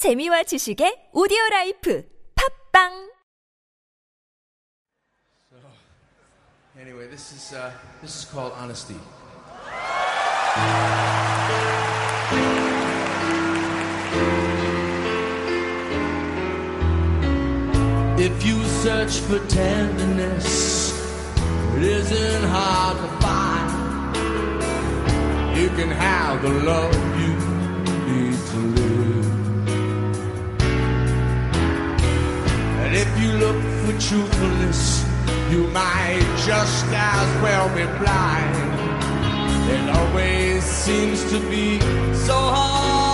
재미와 지식의 오디오 라이프 팝빵 Anyway, this is uh, this is called honesty. If you search for tenderness, it isn't hard to find. You can have the love if you look for truthfulness, you might just as well be blind. It always seems to be so hard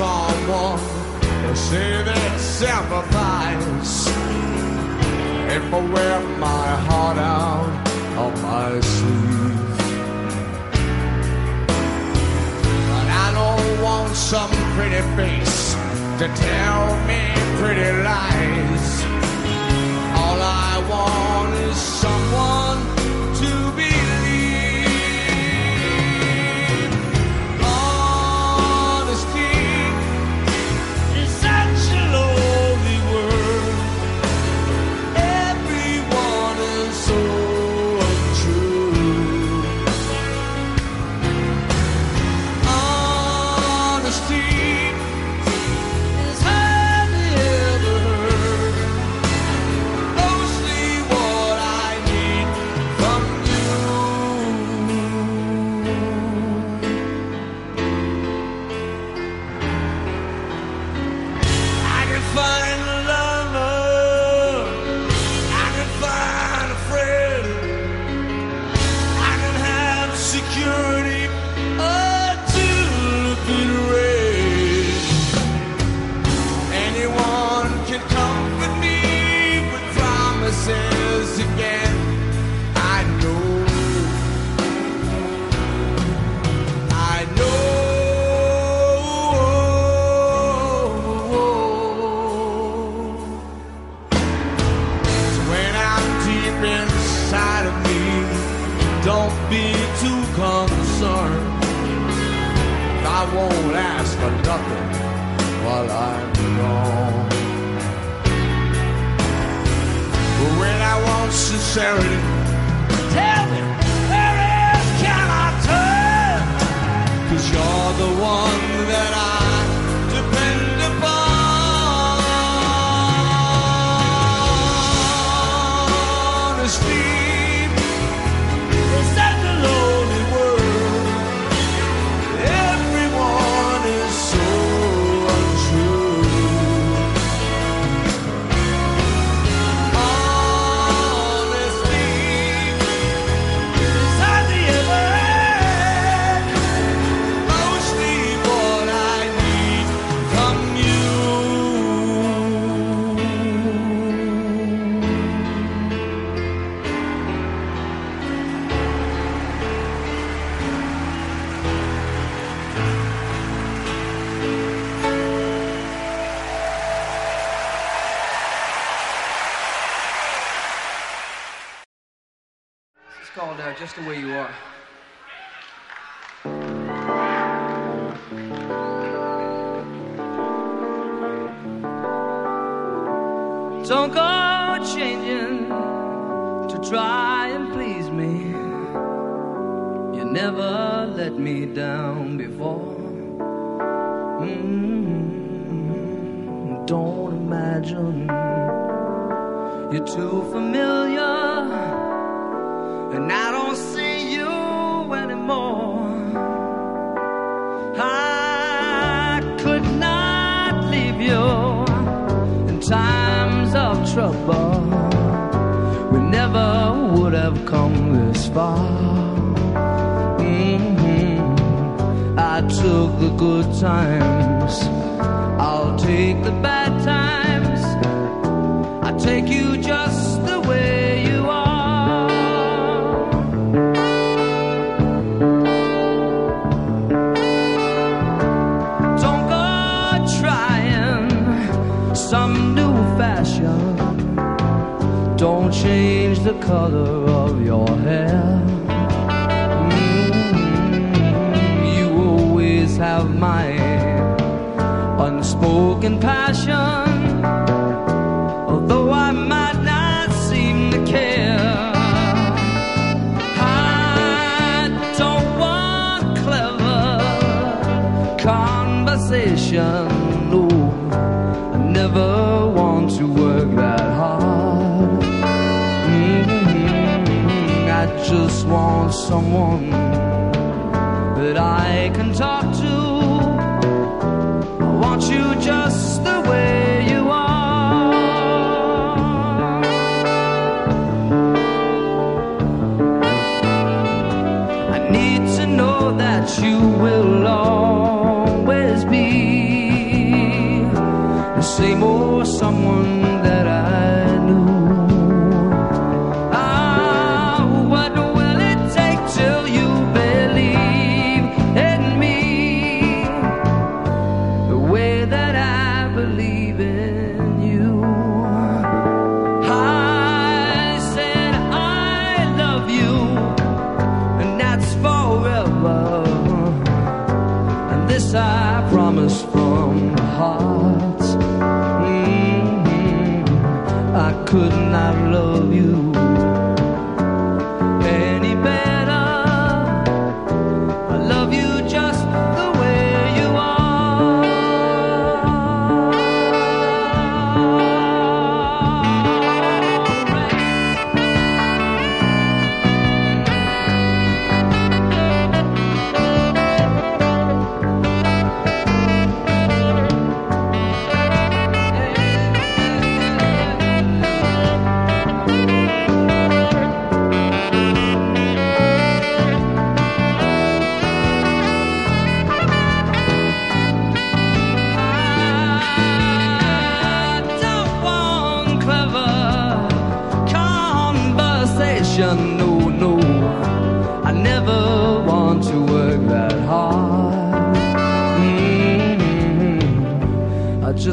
someone to say they sympathize. If I wear my heart out on my sleeve. But I don't want some pretty face to tell me pretty lies. All I want is someone find a lover. I can find a friend. I can have security. Anyone can comfort me with promises again. Won't ask for nothing while I'm gone. When I want sincerity, tell me where else can I turn? Cause you're the one that I It's called uh, Just the Way You Are. Don't go changing to try and please me. You never let me down before. Mm, Don't imagine you're too familiar and I don't see you anymore. I could not leave you in times of trouble. We never would have come this far. Mm-hmm. I took the good times, I'll take the bad times. I take you just. color of your hair. Mm-hmm. You always have my unspoken passion. someone that I can talk to. I promise from the heart. Mm -hmm. I could not love you.